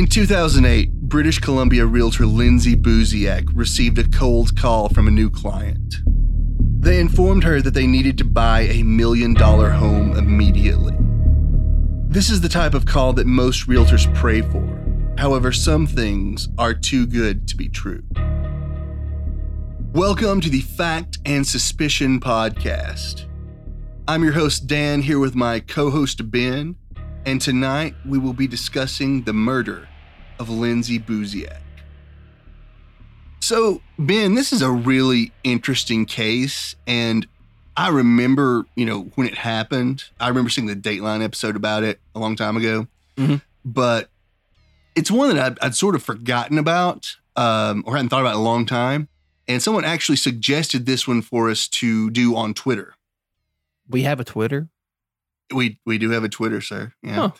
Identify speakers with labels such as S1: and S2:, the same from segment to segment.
S1: In 2008, British Columbia realtor Lindsay Buziak received a cold call from a new client. They informed her that they needed to buy a million dollar home immediately. This is the type of call that most realtors pray for. However, some things are too good to be true. Welcome to the Fact and Suspicion Podcast. I'm your host, Dan, here with my co host, Ben, and tonight we will be discussing the murder of Lindsay Buziak. So, Ben, this is a really interesting case, and I remember, you know, when it happened. I remember seeing the Dateline episode about it a long time ago,
S2: Mhm.
S1: but it's one that I'd, I'd sort of forgotten about um, or hadn't thought about in a long time. And someone actually suggested this one for us to do on Twitter.
S2: We have a Twitter.
S1: We we do have a Twitter, sir. Yeah.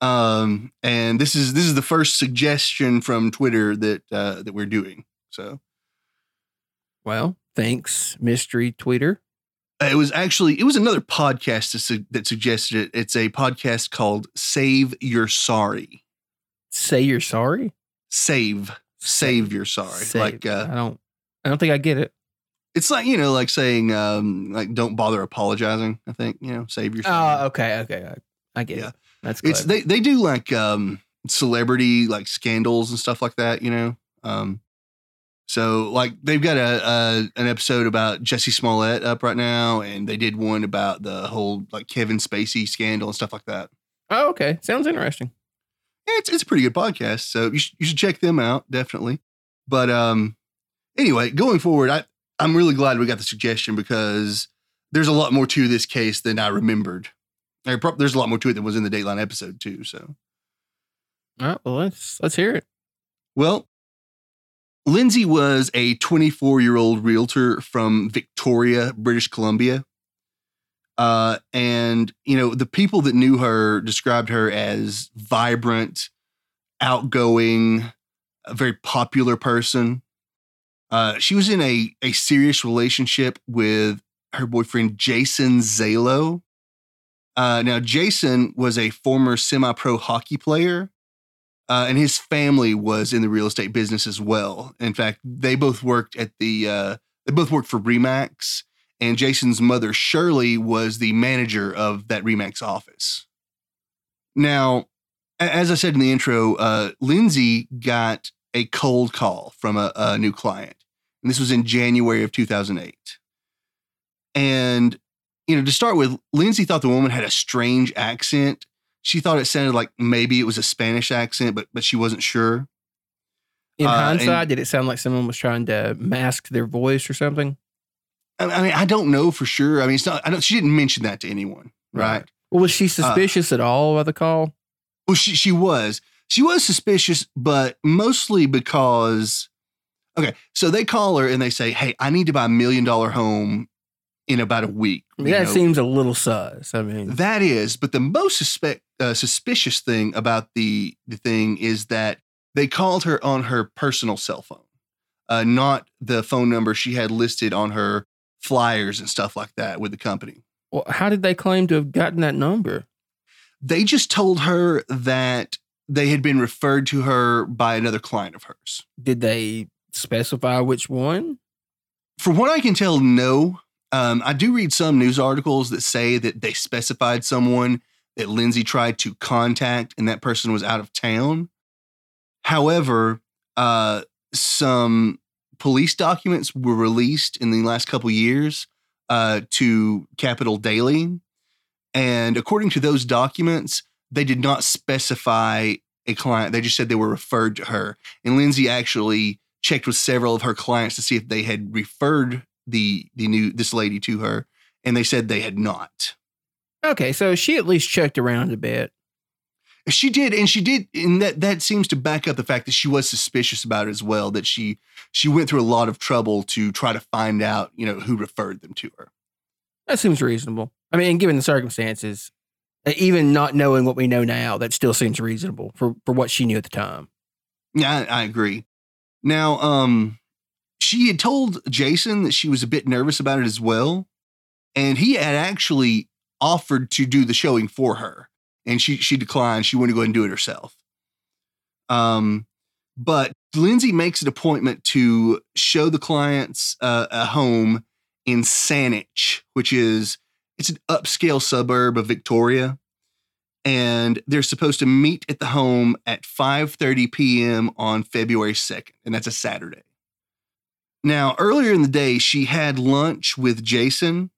S1: Um, and this is this is the first suggestion from Twitter that uh, that we're doing. So
S2: Well, thanks, mystery tweeter.
S1: uh, it was actually it was another podcast that, su- that suggested it. It's a podcast called Save Your Sorry.
S2: Say you're sorry.
S1: Save save your sorry.
S2: Save.
S1: Like uh,
S2: I don't. I don't think I get it.
S1: it's like you know like saying um like don't bother apologizing. I think you know save your sorry.
S2: Oh, okay, okay. I, I get
S1: Yeah.
S2: it. That's clever.
S1: it's they they do like um celebrity like scandals and stuff like that you know um so like they've got a, a an episode about Jussie Smollett up right now and they did one about the whole like Kevin Spacey scandal and stuff like that
S2: oh, okay. Sounds interesting.
S1: yeah, it's it's a pretty good podcast so you should, you should check them out definitely but um anyway going forward I I'm really glad we got the suggestion because there's a lot more to this case than I remembered there's a lot more to it than was in the Dateline episode too so
S2: All right. Well, let's let's hear it.
S1: Well, Lindsay was a 24 year old realtor from Victoria, British Columbia. Uh, and, you know, the people that knew her described her as vibrant, outgoing, a very popular person. Uh, she was in a, a serious relationship with her boyfriend, Jason Zailo. Uh, now, Jason was a former semi pro hockey player uh, and his family was in the real estate business as well. In fact, they both worked at the uh, they both worked for Remax, and Jason's mother Shirley was the manager of that Remax office. Now, as I said in the intro, uh, Lindsay got a cold call from a, a new client, and this was in January of 2008. And you know, to start with, Lindsay thought the woman had a strange accent she thought it sounded like maybe it was a Spanish accent, but but she wasn't sure.
S2: In
S1: Uh, and-
S2: hindsight, did it sound like someone was trying to mask their voice or something?
S1: I, I mean, I don't know for sure. I mean, it's not. I don't. She didn't mention that to anyone, right?
S2: Right. Well, was she suspicious at all of the call?
S1: Well, she she was. She was suspicious, but mostly because. Okay, so they call her and they say, "Hey, I need to buy a million dollar home in about a week."
S2: I mean,
S1: You
S2: that
S1: know,
S2: seems a little sus. I mean,
S1: That is, but the most suspect uh, suspicious thing about the the thing is that they called her on her personal cell phone, uh, not the phone number she had listed on her flyers and stuff like that with the company.
S2: well, how did they claim to have gotten that number?
S1: They just told her that they had been referred to her by another client of hers.
S2: Did they specify which one?
S1: From what I can tell, no. Um, I do read some news articles that say that they specified someone that Lindsay tried to contact and that person was out of town. However, uh, some police documents were released in the last couple years uh, to Capital Daily. And according to those documents, they did not specify a client. They just said they were referred to her. And Lindsay actually checked with several of her clients to see if they had referred the the new this lady to her, and they said they had not.
S2: Okay, so she at least checked around a bit.
S1: She did, and she did, and that that seems to back up the fact that she was suspicious about it as well. That she she went through a lot of trouble to try to find out, you know, who referred them to her.
S2: That seems reasonable. I mean, given the circumstances, even not knowing what we know now, that still seems reasonable for, for what she knew at the time.
S1: Yeah, I, I agree. Now, um, she had told Jason that she was a bit nervous about it as well, and he had actually offered to do the showing for her, and she she declined. She wanted to go ahead and do it herself. Um, but Lindsay makes an appointment to show the clients uh, a home in Saanich, which is it's an upscale suburb of Victoria. And they're supposed to meet at the home at 5:30 p.m. on February 2nd, and that's a Saturday. Now, earlier in the day, she had lunch with Jason,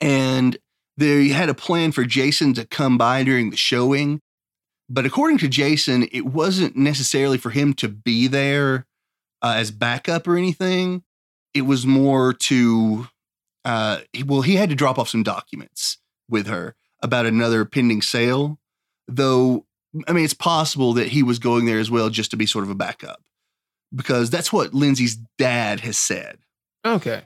S1: and they had a plan for Jason to come by during the showing. But according to Jason, it wasn't necessarily for him to be there uh, as backup or anything. It was more to, uh, well, he had to drop off some documents with her about another pending sale. Though, I mean, it's possible that he was going there as well just to be sort of a backup because that's what Lindsay's dad has said.
S2: Okay.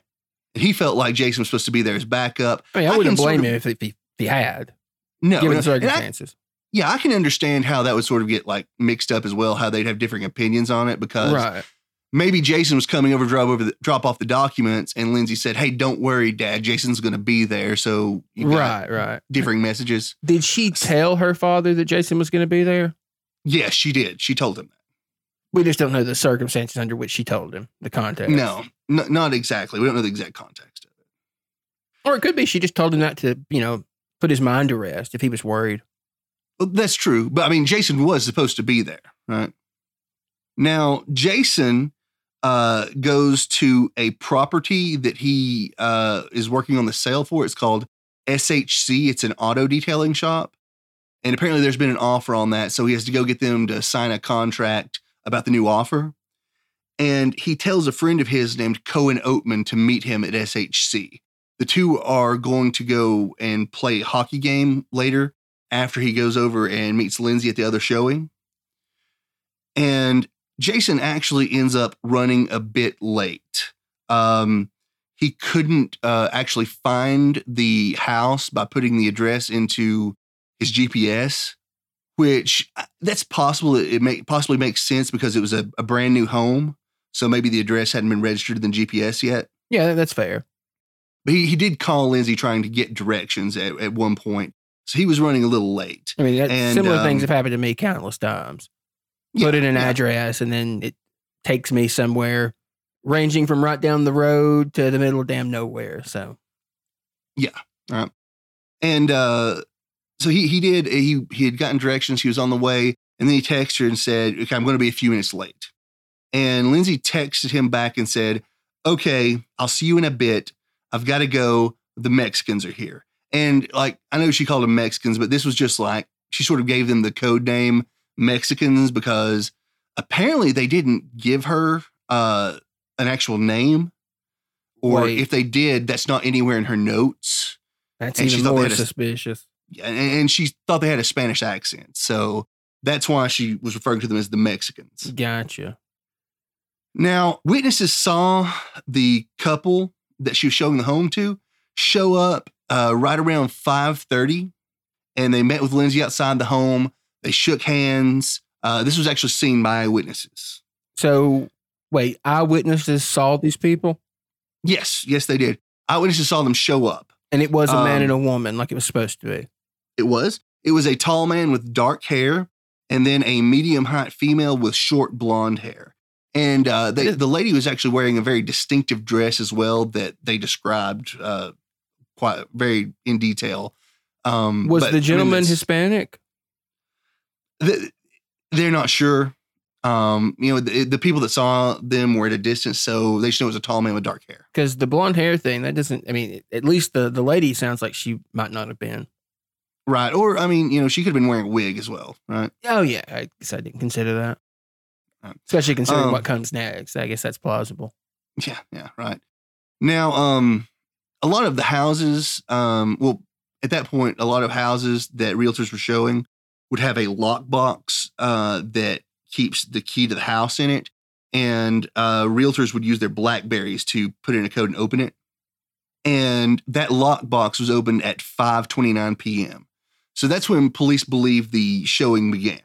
S1: He felt like Jason was supposed to be there as backup.
S2: I mean, I,
S1: I
S2: wouldn't
S1: can sort
S2: blame
S1: of-
S2: him if, if, he, if he had,
S1: No,
S2: given
S1: and-
S2: the
S1: and I-
S2: circumstances.
S1: yeah, I can understand how that would sort of get like mixed up as well, how they'd have different opinions on it because
S2: Right.
S1: maybe Jason was coming over to drop over the, drop off the documents and Lindsay said, Hey, don't worry, Dad, Jason's gonna be there. So you got
S2: Right, right.
S1: differing messages.
S2: Did she tell her father that Jason was going to be there?
S1: Yes, she did. She told him
S2: We just don't know the circumstances under which she told him, the context.
S1: No, not exactly. We don't know the exact context of it.
S2: Or it could be she just told him that to, you know, put his mind to rest if he was worried.
S1: Well, that's true. But I mean, Jason was supposed to be there, right? Now, Jason uh, goes to a property that he uh, is working on the sale for. It's called SHC. It's an auto detailing shop. And apparently, there's been an offer on that. So he has to go get them to sign a contract about the new offer. And he tells a friend of his named Cohen Oatman to meet him at SHC. The two are going to go and play a hockey game later after he goes over and meets Lindsay at the other showing. And Jason actually ends up running a bit late. Um, he couldn't uh, actually find the house by putting the address into his GPS, which uh, that's possible. It, may possibly makes sense because it was a, a brand new home. So maybe the address hadn't been registered in GPS yet.
S2: Yeah, that's fair.
S1: But he, he did call Lindsay trying to get directions at, at one point. So he was running a little late.
S2: I mean,
S1: And,
S2: similar things
S1: um,
S2: have happened to me countless times.
S1: Yeah,
S2: Put in an
S1: yeah.
S2: address and then it takes me somewhere ranging from right down the road to the middle of damn nowhere. So, Yeah.
S1: And uh, so he he did he he had gotten directions. He was on the way, and then he texted her and said, "Okay, I'm going to be a few minutes late." And Lindsay texted him back and said, "Okay, I'll see you in a bit. I've got to go. The Mexicans are here." And like I know she called them Mexicans, but this was just like she sort of gave them the code name Mexicans because apparently they didn't give her uh, an actual name, or
S2: Wait.
S1: if they did, that's not anywhere in her notes.
S2: that's
S1: And
S2: even more suspicious.
S1: Yeah, and, she thought they had a Spanish accent. So that's why she was referring to them as the Mexicans.
S2: Gotcha.
S1: Now, witnesses saw the couple that she was showing the home to show up uh, right around 5.30 and they met with Lindsay outside the home. They shook hands. Uh, this was actually seen by witnesses.
S2: So, wait, eyewitnesses saw these people
S1: Yes, yes, they did. Eyewitnesses saw them show up.
S2: and it was a man
S1: Um,
S2: and a woman like it was supposed to be.
S1: It was. It was a tall man with dark hair and then a medium height female with short blonde hair. And uh, they, the lady was actually wearing a very distinctive dress as well that they described uh, quite very in detail. Um,
S2: Was
S1: but,
S2: the
S1: mean,
S2: gentleman
S1: it's-
S2: Hispanic?
S1: th- they're not sure. Um, you know, the, the people that saw them were at a distance, so they just know it was a tall man with dark hair.
S2: Because the blonde hair thing, that doesn't, I mean, at least the, the lady sounds like she might not have been.
S1: Right. Or, I mean, you know, she could have been wearing a wig as well. Right.
S2: Oh, yeah. I guess I didn't consider that. Especially considering
S1: Um,
S2: what comes next. I guess that's plausible.
S1: Yeah, yeah, right. Now, um, a lot of the houses, um, well, at that point, a lot of houses that realtors were showing would have a lockbox uh, that keeps the key to the house in it, and uh, realtors would use their Blackberries to put in a code and open it. And that lockbox was opened at 5:29 p.m. So that's when police believe the showing began.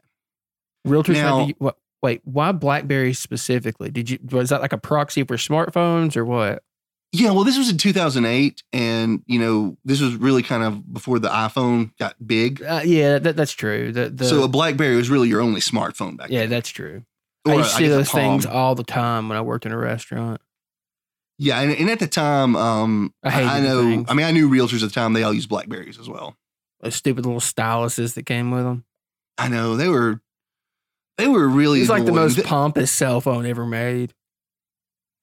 S2: Realtors
S1: Now-
S2: to, what, wait, why Blackberry specifically? Did you, was that like a proxy for smartphones or what?
S1: Yeah, well, this was in 2008, and you know, this was really kind of before the iPhone got big.
S2: Uh, yeah, that, that's true. The, the,
S1: so a BlackBerry was really your only smartphone back
S2: yeah,
S1: then.
S2: Yeah, that's true.
S1: Or,
S2: I used to see those things all the time when I worked in a restaurant.
S1: Yeah, and, and at the time, um,
S2: I
S1: I, I know.
S2: things.
S1: I mean, I knew realtors at the time. They all used Blackberries as well.
S2: Those stupid little styluses that came with them.
S1: I know they were. They were really.
S2: It's like the most pompous cell phone ever made.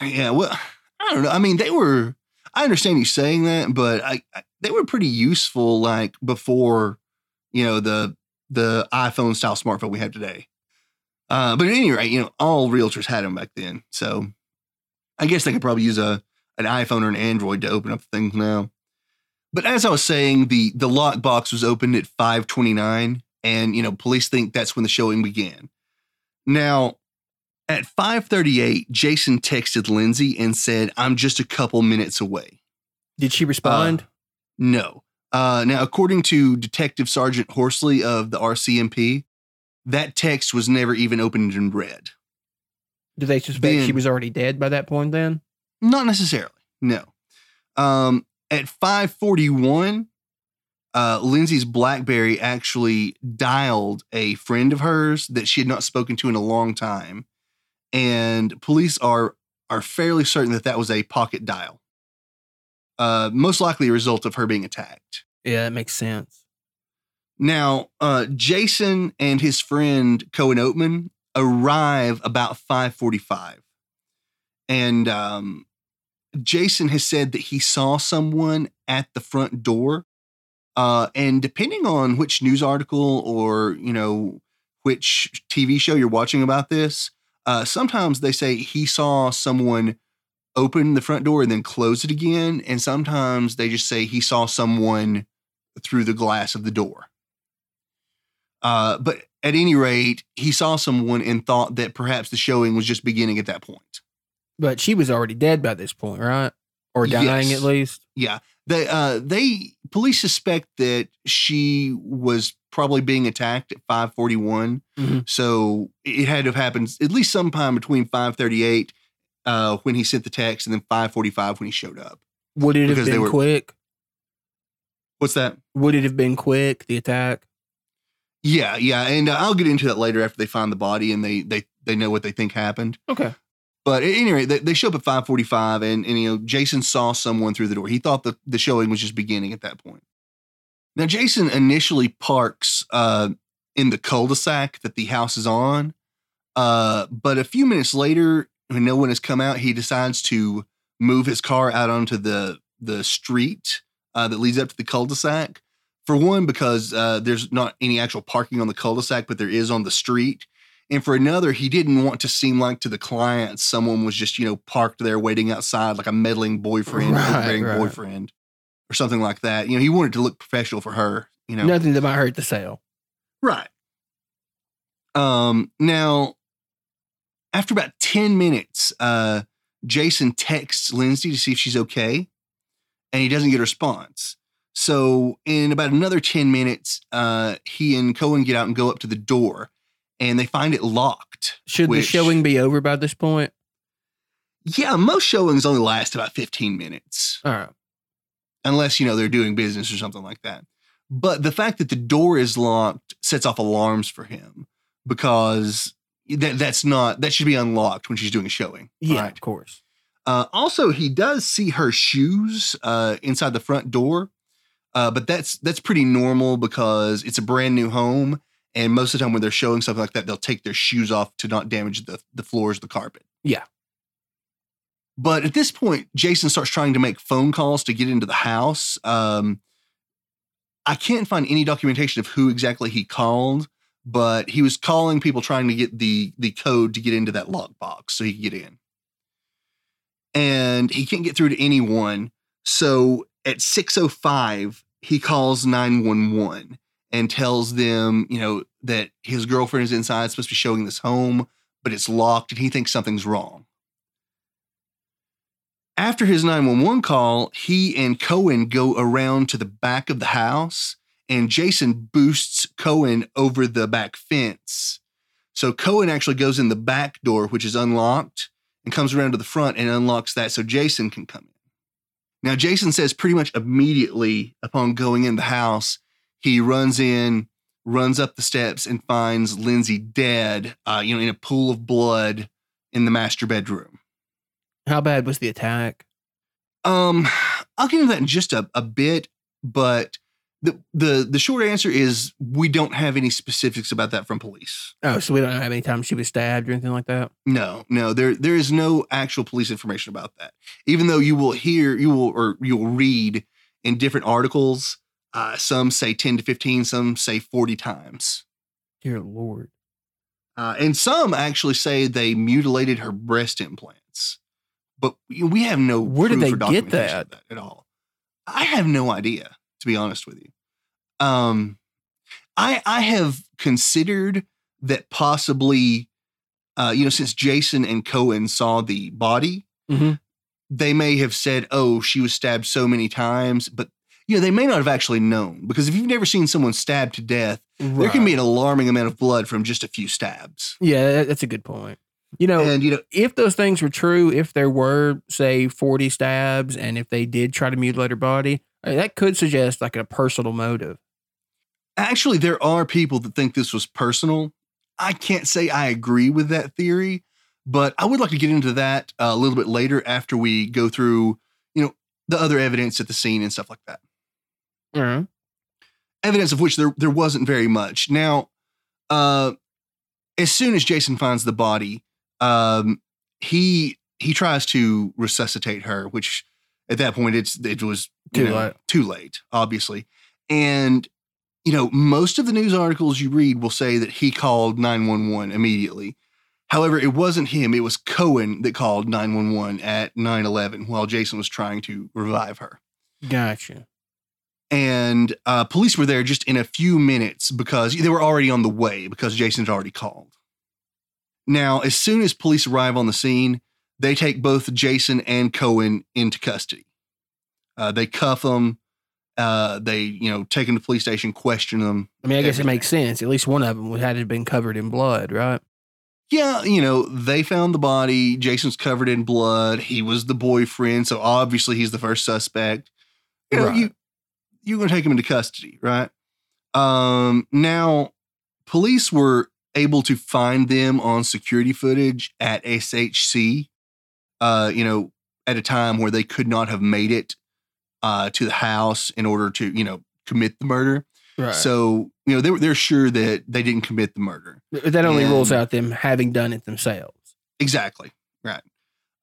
S1: Yeah, well, I don't know. I mean, they were. I understand you saying that, but I, I they were pretty useful. Like before, you know the the iPhone style smartphone we have today. Uh, but at any rate, you know, all realtors had them back then. So I guess they could probably use a an iPhone or an Android to open up things now. But as I was saying, the the lockbox was opened at 529, and you know, police think that's when the showing began. Now, at 538, Jason texted Lindsay and said, I'm just a couple minutes away.
S2: Did she respond?
S1: No. Uh, now, according to Detective Sergeant Horsley of the RCMP, that text was never even opened and read.
S2: Did they suspect she was already dead by that point then?
S1: Not necessarily. No. Um, at 541, uh, Lindsay's Blackberry actually dialed a friend of hers that she had not spoken to in a long time. And police are are fairly certain that that was a pocket dial. Uh, most likely a result of her being attacked.
S2: Yeah, that makes sense.
S1: Now, uh, Jason and his friend Cohen Oatman arrive about 545. And um, Jason has said that he saw someone at the front door. Uh, and depending on which news article or, you know, which TV show you're watching about this, uh, sometimes they say he saw someone open the front door and then close it again. And sometimes they just say he saw someone through the glass of the door. Uh, but at any rate, he saw someone and thought that perhaps the showing was just beginning at that point.
S2: But she was already dead by this point, right? Or dying
S1: Yes.
S2: at least.
S1: Yeah, they uh, they police suspect that she was probably being attacked at 541.
S2: Mhm.
S1: So it had to have happened at least sometime between 538 uh, when he sent the text and then 545 when he showed up.
S2: Would it have been
S1: were-
S2: quick?
S1: What's that?
S2: Would it have been quick, the attack?
S1: Yeah, yeah, and uh, I'll get into that later after they find the body and they they they know what they think happened.
S2: Okay.
S1: But at any rate, they, they show up at 545 and, and, you know, Jason saw someone through the door. He thought the, the showing was just beginning at that point. Now, Jason initially parks uh, in the cul-de-sac that the house is on. Uh, but a few minutes later, when no one has come out, he decides to move his car out onto the, the street uh, that leads up to the cul-de-sac. For one, because uh, there's not any actual parking on the cul-de-sac, but there is on the street. And for another, he didn't want to seem like to the clients someone was just, you know, parked there waiting outside like a meddling boyfriend,
S2: Right, right.
S1: boyfriend, or something like that. You know, he wanted to look professional for her, you know.
S2: Nothing that might hurt the sale.
S1: Right. Um, now, after about 10 minutes, uh, Jason texts Lindsay to see if she's okay, and he doesn't get a response. So, in about another 10 minutes, uh, he and Cohen get out and go up to the door, and they find it locked.
S2: Should the showing be over by this point?
S1: Yeah, most showings only last about 15 minutes,
S2: All right.
S1: unless, you know, they're doing business or something like that. But the fact that the door is locked sets off alarms for him because that, that's not, that should be unlocked when she's doing a showing.
S2: Yeah,
S1: right?
S2: of course.
S1: Uh, also, he does see her shoes uh, inside the front door, uh, but that's that's pretty normal because it's a brand new home, and most of the time when they're showing something like that, they'll take their shoes off to not damage the the floors, the carpet.
S2: Yeah.
S1: But at this point, Jason starts trying to make phone calls to get into the house. Um, I can't find any documentation of who exactly he called, but he was calling people trying to get the the code to get into that lockbox so he could get in and he can't get through to anyone. So at 6:05, he calls 911 and tells them, you know, that his girlfriend is inside, supposed to be showing this home, but it's locked and he thinks something's wrong. After his 911 call, he and Cohen go around to the back of the house and Jason boosts Cohen over the back fence. So Cohen actually goes in the back door, which is unlocked, and comes around to the front and unlocks that so Jason can come in. Now, Jason says pretty much immediately upon going in the house, he runs in, runs up the steps, and finds Lindsay dead, uh, you know, in a pool of blood in the master bedroom.
S2: How bad was the attack?
S1: Um, I'll get into that in just a, a bit, but the the the short answer is we don't have any specifics about that from police.
S2: Oh, so we don't know how many times she was stabbed or anything like that.
S1: No, no, there there is no actual police information about that. Even though you will hear, you will or you will read in different articles. Uh, some say ten to fifteen, some say forty times,
S2: Dear Lord.
S1: uh, and some actually say they mutilated her breast implants. But we have no
S2: Where did they get
S1: of
S2: that?
S1: at all. I have no idea, to be honest with you. Um, I I have considered that possibly, uh, you know, since Jason and Cohen saw the body,
S2: Mhm.
S1: they may have said, "Oh, she was stabbed so many times," but you know, they may not have actually known because if you've never seen someone stabbed to death, there can be an alarming amount of blood from just a few stabs.
S2: Yeah, that's a good point. You know,
S1: And you know,
S2: if those things were true, if there were, say, 40 stabs, and if they did try to mutilate her body, I mean, that could suggest like a personal motive.
S1: actually, there are people that think this was personal. I can't say I agree with that theory, but I would like to get into that uh, a little bit later after we go through, you know, the other evidence at the scene and stuff like that.
S2: Mm-hmm.
S1: evidence of which there there wasn't very much. Now, uh, as soon as Jason finds the body, um, he he tries to resuscitate her, which at that point it's it was
S2: Too
S1: know,
S2: late.
S1: too late, obviously. And you know, most of the news articles you read will say that he called nine one one immediately. However, it wasn't him; it was Cohen that called nine one one at nine eleven while Jason was trying to revive her
S2: Gotcha.
S1: And uh, police were there just in a few minutes because they were already on the way because Jason's already called. Now, as soon as police arrive on the scene, they take both Jason and Cohen into custody. Uh, they cuff them. Uh, they, you know, take them to police station, question them.
S2: I mean, I guess it makes sense. At least one of them had been covered in blood, right?
S1: Yeah, you know, they found the body. Jason's covered in blood. He was the boyfriend, so obviously he's the first suspect. You know,
S2: Right.
S1: you you're gonna take him into custody, right? Um, now police were able to find them on security footage at SHC. Uh, you know, at a time where they could not have made it uh to the house in order to, you know, commit the murder.
S2: Right.
S1: So, you know, they were they're sure that they didn't commit the murder.
S2: that only rules out them having done it themselves.
S1: Exactly. Right.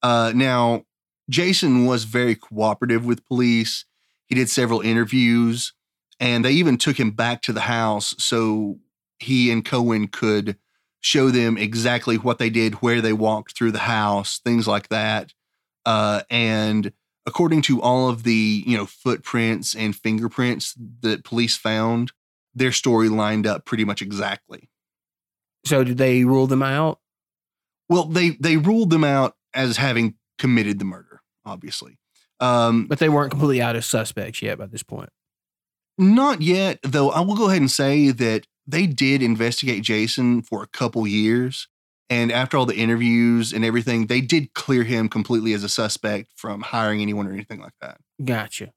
S1: Uh, now, Jason was very cooperative with police. He did several interviews, and they even took him back to the house so he and Cohen could show them exactly what they did, where they walked through the house, things like that. Uh, and according to all of the you know footprints and fingerprints that police found, their story lined up pretty much exactly.
S2: So did they rule them out?
S1: Well, they they ruled them out as having committed the murder, obviously. Um,
S2: But they weren't completely out as suspects yet by this point.
S1: not yet, though. I will go ahead and say that they did investigate Jason for a couple years, and after all the interviews and everything, they did clear him completely as a suspect from hiring anyone or anything like that.
S2: Gotcha.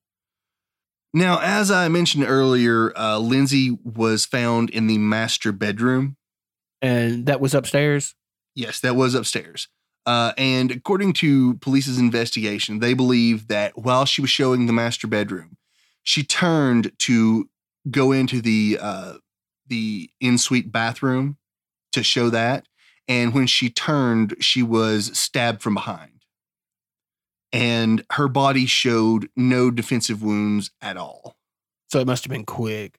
S1: Now, as I mentioned earlier, uh, Lindsay was found in the master bedroom.
S2: And that was upstairs.
S1: Yes, that was upstairs. Uh, and according to police's investigation, they believe that while she was showing the master bedroom, she turned to go into the uh, the in suite bathroom to show that. And when she turned, she was stabbed from behind, and her body showed no defensive wounds at all.
S2: So it must have been quick.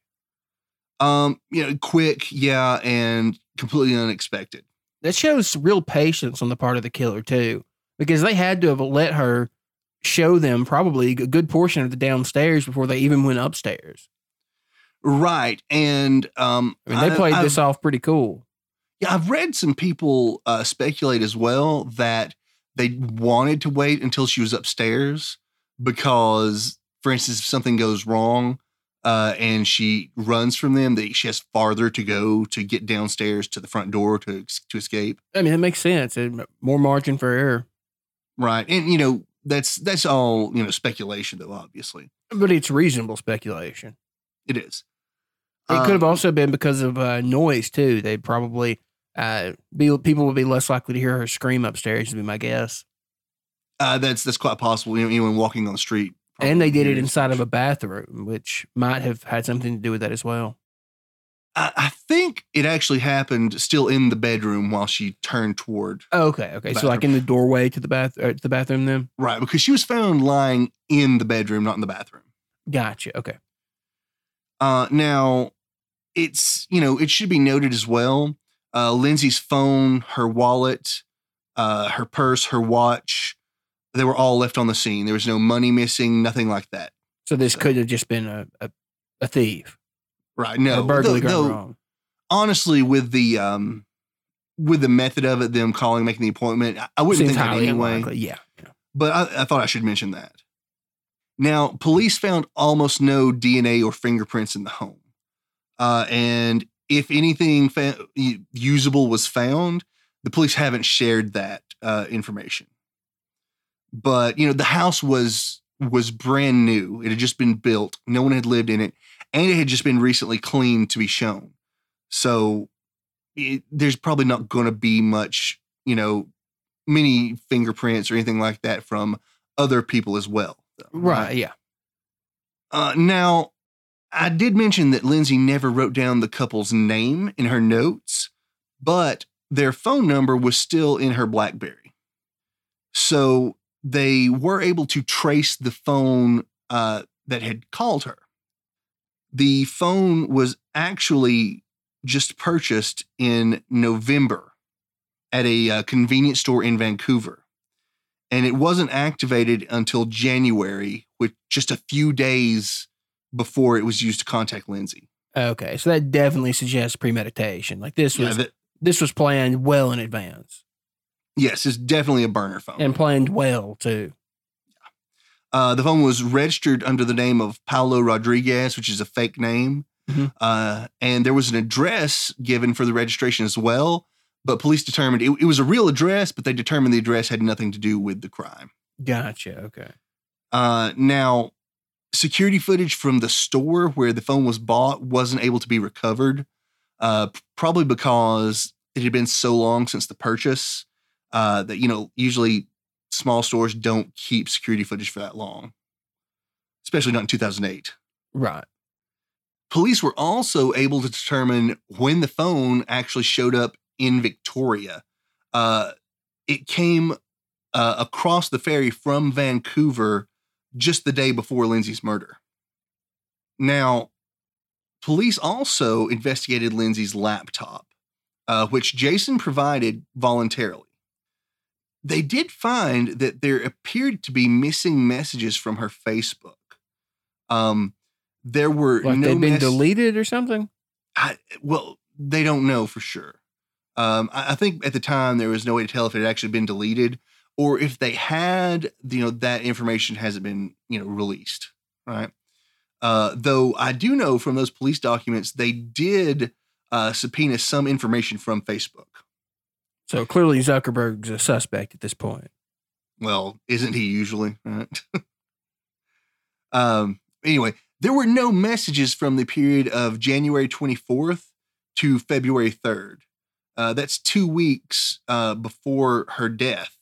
S1: Um, you know, quick, yeah, and completely unexpected.
S2: That shows real patience on the part of the killer too, because they had to have let her show them probably a good portion of the downstairs before they even went upstairs.
S1: Right, and um,
S2: I mean, they played
S1: I've-
S2: this off pretty cool.
S1: Yeah, I've read some people uh, speculate as well that they wanted to wait until she was upstairs because, for instance, if something goes wrong uh, and she runs from them, that she has farther to go to get downstairs to the front door to to escape.
S2: I mean, that makes sense. More margin for error.
S1: Right, and you know that's that's all you know speculation, though. Obviously,
S2: But it's reasonable speculation.
S1: it is.
S2: It could have
S1: Um,
S2: also been because of uh, noise too. They'd probably uh, be people would be less likely to hear her scream upstairs. Would be my guess.
S1: Uh, that's that's quite possible. You know, anyone walking on the street,
S2: and they did it inside of a bathroom, which might have had something to do with that as well.
S1: I, I think it actually happened still in the bedroom while she turned toward
S2: Oh, okay, okay. So like in the doorway to the bath uh, to the bathroom, then.
S1: right because she was found lying in the bedroom, not in the bathroom.
S2: Gotcha. Okay.
S1: Uh, now, it's you know it should be noted as well. Uh, Lindsay's phone, her wallet, uh, her purse, her watch, they were all left on the scene. There was no money missing, nothing like that.
S2: So this
S1: So-
S2: could have just been a a, a thief,
S1: Right?
S2: a
S1: No,
S2: burglary
S1: though-
S2: gone
S1: though,
S2: wrong.
S1: honestly, with the um, with the method of it, them calling, making the appointment, I, I wouldn't
S2: Seems
S1: think that anyway.
S2: unlikely. Yeah.
S1: but I, I thought I should mention that. Now, police found almost no DNA or fingerprints in the home. Uh, and if anything fa- usable was found, the police haven't shared that uh, information. But you know, the house was was brand new; it had just been built. No one had lived in it, and it had just been recently cleaned to be shown. So, it, there's probably not going to be much, you know, many fingerprints or anything like that from other people as well. though,
S2: Right. Yeah.
S1: uh, now, I did mention that Lindsay never wrote down the couple's name in her notes, but their phone number was still in her Blackberry. So they were able to trace the phone uh, that had called her. The phone was actually just purchased in November at a uh, convenience store in Vancouver. And it wasn't activated until January, with just a few days before it was used to contact Lindsay.
S2: Okay. So that definitely suggests premeditation. Like this
S1: Yeah,
S2: was
S1: that,
S2: this was planned well in advance
S1: yes, it's definitely a burner phone.
S2: and planned well too.
S1: Uh, the phone was registered under the name of Paulo Rodriguez, which is a fake name.
S2: Mhm.
S1: Uh, and there was an address given for the registration as well. But police determined it, it was a real address, but they determined the address had nothing to do with the crime.
S2: Gotcha. Okay.
S1: Uh, now, security footage from the store where the phone was bought wasn't able to be recovered, uh, probably because it had been so long since the purchase uh, that, you know, usually small stores don't keep security footage for that long, especially not in 2008.
S2: Right.
S1: Police were also able to determine when the phone actually showed up in Victoria. Uh, it came uh, across the ferry from Vancouver just the day before Lindsay's murder. Now, police also investigated Lindsay's laptop, uh, which Jason provided voluntarily. They did find that there appeared to be missing messages from her Facebook. Um, there were
S2: Like
S1: no
S2: they've been deleted or something.
S1: I, well, they don't know for sure. Um, I, I think at the time there was no way to tell if it had actually been deleted or if they had, you know, that information hasn't been, you know, released, right? Uh, though I do know from those police documents they did uh, subpoena some information from Facebook.
S2: So clearly Zuckerberg's a suspect at this point.
S1: Well, isn't he usually? Right? um, anyway, there were no messages from the period of January 24th to February 3rd. Uh, that's two weeks uh, before her death.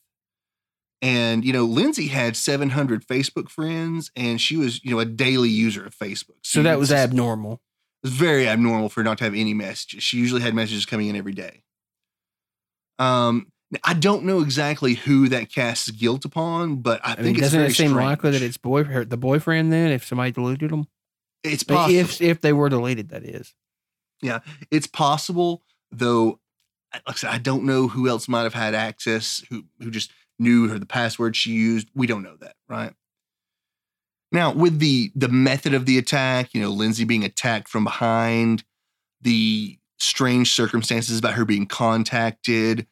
S1: And, you know, Lindsay had 700 Facebook friends and she was, you know, a daily user of Facebook.
S2: So that was abnormal.
S1: it was very abnormal for her not to have any messages. She usually had messages coming in every day. Um, I don't know exactly who that casts guilt upon, but I,
S2: I
S1: think
S2: mean,
S1: it's
S2: doesn't
S1: very
S2: it seem
S1: strange.
S2: likely that it's boy the boyfriend then if somebody deleted them?
S1: it's possible.
S2: If if they were deleted, that is.
S1: Yeah, it's possible, though. Like I said, I don't know who else might have had access, who who just knew her the password she used. We don't know that, right? Now, with the the method of the attack, you know, Lindsay being attacked from behind, the strange circumstances about her being contacted,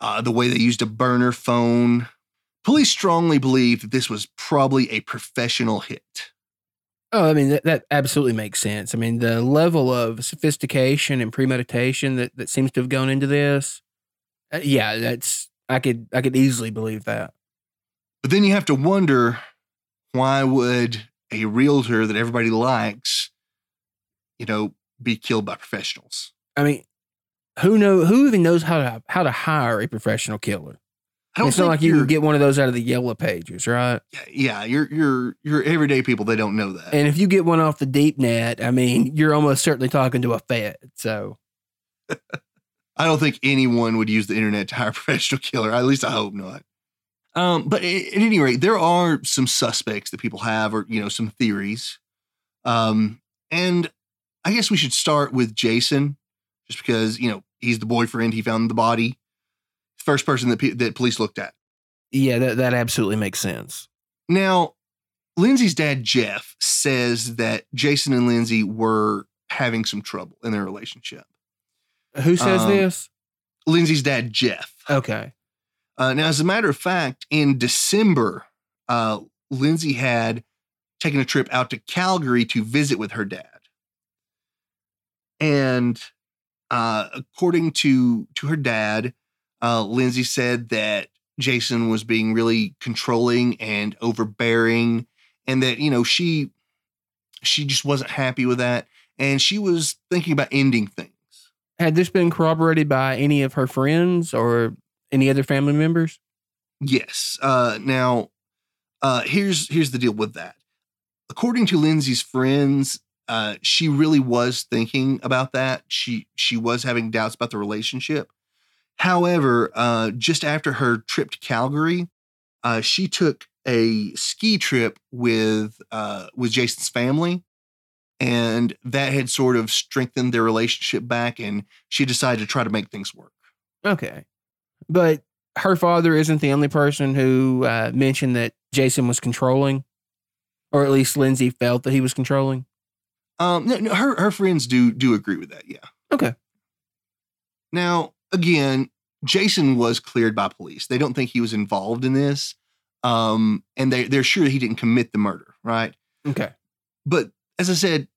S1: uh, the way they used a burner phone, police strongly believe that this was probably a professional hit.
S2: Oh, I mean that, that absolutely makes sense. I mean the level of sophistication and premeditation that, that seems to have gone into this. uh, yeah, that's I could I could easily believe that.
S1: But then you have to wonder why would a realtor that everybody likes, you know, be killed by professionals?
S2: I mean, who know who even knows how to how to hire a professional killer?
S1: I don't
S2: It's not like you can get one of those out of the yellow pages, right?
S1: Yeah, yeah, your your your everyday people they don't know that.
S2: And if you get one off the deep net, I mean, you're almost certainly talking to a Fed. So
S1: I don't think anyone would use the internet to hire a professional killer. At least I hope not. Um, but at, at any rate, there are some suspects that people have, or you know, some theories. Um, and I guess we should start with Jason, just because you know he's the boyfriend. He found the body. First person that that police looked at.
S2: yeah, that that absolutely makes sense.
S1: Now, Lindsay's dad Jeff says that Jason and Lindsay were having some trouble in their relationship.
S2: Who says
S1: Um,
S2: this?
S1: Lindsay's dad Jeff.
S2: Okay.
S1: Uh, now, as a matter of fact, in December, uh, Lindsay had taken a trip out to Calgary to visit with her dad. And uh, according to to her dad, uh, Lindsay said that Jason was being really controlling and overbearing, and that you know she she just wasn't happy with that, and she was thinking about ending things.
S2: Had this been corroborated by any of her friends or any other family members?
S1: Yes. Uh, now, uh, here's here's the deal with that. According to Lindsay's friends, uh, she really was thinking about that. She she was having doubts about the relationship. However, uh, just after her trip to Calgary, uh, she took a ski trip with uh, with Jason's family, and that had sort of strengthened their relationship back. And she decided to try to make things work.
S2: Okay. But her father isn't the only person who uh, mentioned that Jason was controlling, or at least Lindsay felt that he was controlling.
S1: Um, no, no, her her friends do do agree with that. Yeah.
S2: Okay.
S1: Now, again, Jason was cleared by police. They don't think he was involved in this. Um, and they, they're sure he didn't commit the murder, right?
S2: Okay.
S1: But as I said,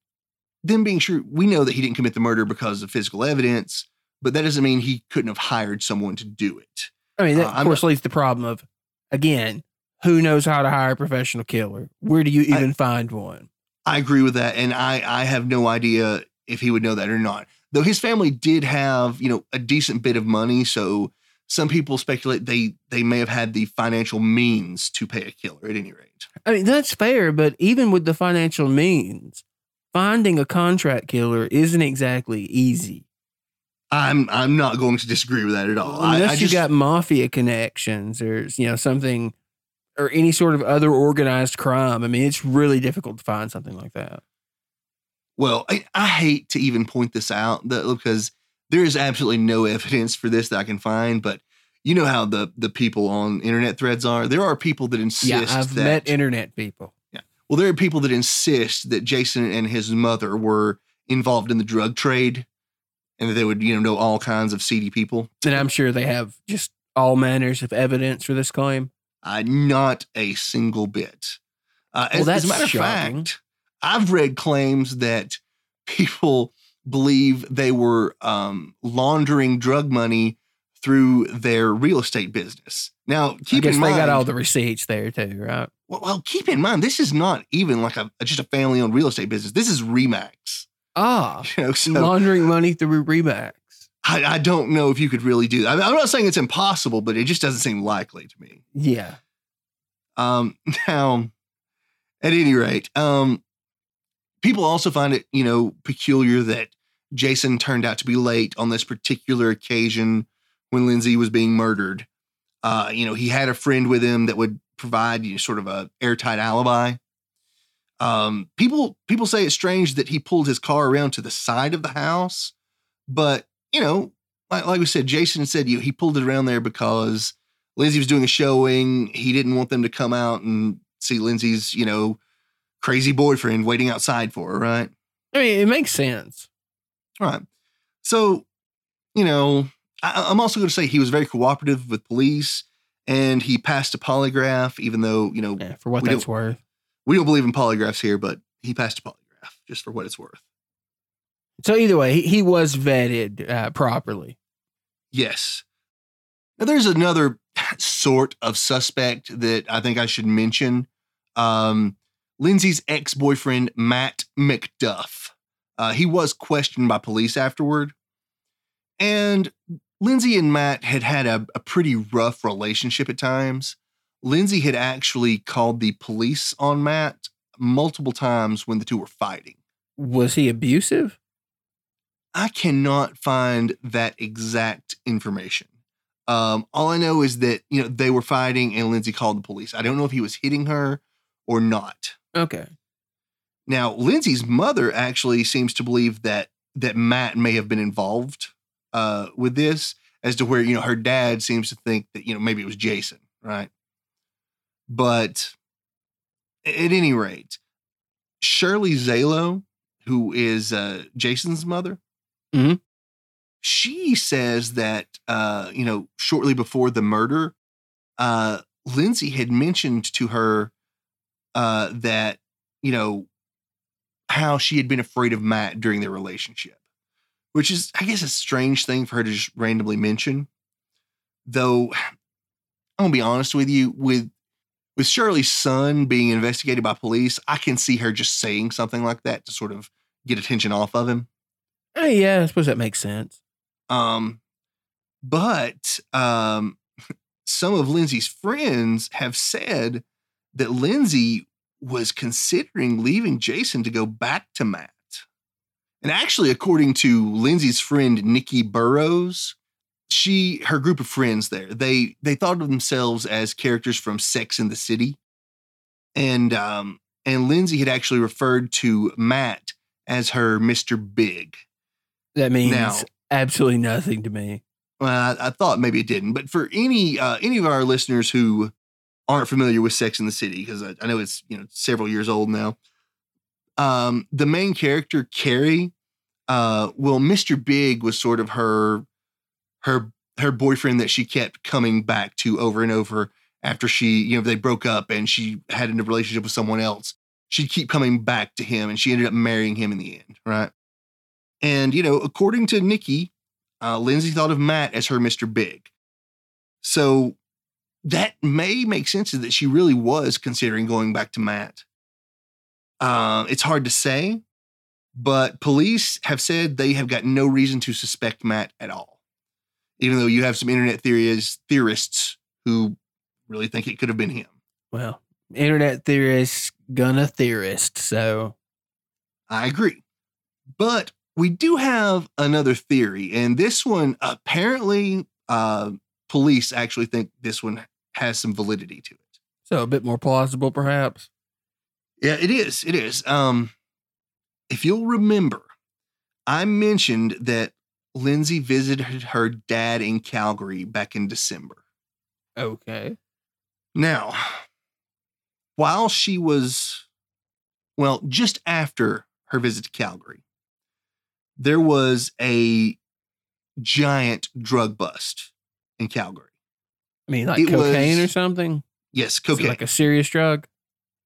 S1: them being sure, we know that he didn't commit the murder because of physical evidence, but that doesn't mean he couldn't have hired someone to do it.
S2: I mean, that
S1: Uh,
S2: of course leads to the problem of, again, who knows how to hire a professional killer? Where do you
S1: I-
S2: even find one?
S1: I agree with that. And I, I have no idea if he would know that or not. Though his family did have, you know, a decent bit of money. So some people speculate they they may have had the financial means to pay a killer at any rate.
S2: I mean, that's fair, but even with the financial means, finding a contract killer isn't exactly easy.
S1: I'm I'm not going to disagree with that at all. I,
S2: Unless
S1: I
S2: you
S1: just,
S2: got mafia connections or you know something or any sort of other organized crime. I mean, it's really difficult to find something like that.
S1: well, I, I hate to even point this out that, because there is absolutely no evidence for this that I can find. But you know how the the people on internet threads are. There are people that insist
S2: yeah, I've
S1: that
S2: met internet people. Yeah.
S1: well, there are people that insist that Jason and his mother were involved in the drug trade, and that they would you know know all kinds of seedy people.
S2: And I'm sure they have just all manners of evidence for this claim.
S1: Uh, not a single bit. Uh,
S2: Well,
S1: as, as a matter
S2: shocking.
S1: of fact, I've read claims that people believe they were um, laundering drug money through their real estate business. Now,
S2: I
S1: keep
S2: guess
S1: in
S2: they
S1: mind,
S2: got all the receipts there too, right?
S1: well, well, keep in mind, this is not even like a just a family-owned real estate business. This is Remax.
S2: Ah,
S1: You know, so
S2: laundering money through Remax.
S1: I, I don't know if you could really do that. I I'm not saying it's impossible, but it just doesn't seem likely to me.
S2: Yeah.
S1: Um, now, at any rate, um, people also find it, you know, peculiar that Jason turned out to be late on this particular occasion when Lindsay was being murdered. Uh, you know, he had a friend with him that would provide you know, sort of a airtight alibi. Um, people people say it's strange that he pulled his car around to the side of the house, but you know, like, like we said, Jason said you he pulled it around there because Lindsay was doing a showing. He didn't want them to come out and see Lindsay's, you know, crazy boyfriend waiting outside for her, right?
S2: I mean, it makes sense.
S1: Right. So, you know, I, I'm also going to say he was very cooperative with police and he passed a polygraph, even though, you know,
S2: Yeah, for what that's worth.
S1: we don't believe in polygraphs here, but he passed a polygraph just for what it's worth.
S2: So either way, he, he was vetted uh, properly.
S1: Yes. Now, there's another sort of suspect that I think I should mention. Um, Lindsay's ex boyfriend, Matt McDuff. Uh, he was questioned by police afterward. And Lindsay and Matt had had a, a pretty rough relationship at times. Lindsay had actually called the police on Matt multiple times when the two were fighting.
S2: Was he abusive?
S1: I cannot find that exact information. Um, all I know is that you know they were fighting and Lindsay called the police. I don't know if he was hitting her or not.
S2: Okay.
S1: Now, Lindsay's mother actually seems to believe that that Matt may have been involved uh, with this, as to where you know her dad seems to think that you know maybe it was Jason, right? But at any rate, Shirley Zailo, who is uh, Jason's mother,
S2: Mhm.
S1: she says that uh, you know shortly before the murder, uh, Lindsay had mentioned to her uh, that you know how she had been afraid of Matt during their relationship, which is I guess a strange thing for her to just randomly mention. Though I'm gonna be honest with you, with with Shirley's son being investigated by police, I can see her just saying something like that to sort of get attention off of him.
S2: Oh, yeah, I suppose that makes sense.
S1: Um, but um, some of Lindsay's friends have said that Lindsay was considering leaving Jason to go back to Matt. And actually, according to Lindsay's friend Nikki Burrows, she her group of friends there they they thought of themselves as characters from Sex in the City, and um, and Lindsay had actually referred to Matt as her Mister Big.
S2: That means
S1: Now-
S2: absolutely nothing to me.
S1: Well, I, I thought maybe it didn't, but for any uh, any of our listeners who aren't familiar with Sex in the City, because I, I know it's you know several years old now, um, the main character Carrie, uh, well, Mister Big was sort of her her her boyfriend that she kept coming back to over and over after she you know they broke up and she had a relationship with someone else. She'd keep coming back to him, and she ended up marrying him in the end, right? And you know, according to Nikki, uh, Lindsay thought of Matt as her Mr. Big. So that may make sense that she really was considering going back to Matt. Uh, it's hard to say, but police have said they have got no reason to suspect Matt at all. Even though you have some internet theories, theorists who really think it could have been him.
S2: Well, internet theorists gonna theorist. So
S1: I agree. But we do have another theory, and this one apparently uh, police actually think this one has some validity to it.
S2: so a bit more plausible, perhaps.
S1: Yeah, it is. It is. Um, if you'll remember, I mentioned that Lindsay visited her dad in Calgary back in December.
S2: Okay.
S1: Now, while she was, well, just after her visit to Calgary, there was a giant drug bust in Calgary.
S2: I mean, like
S1: It
S2: cocaine
S1: was-
S2: or something.
S1: Yes,
S2: Is it
S1: cocaine.
S2: like a serious drug.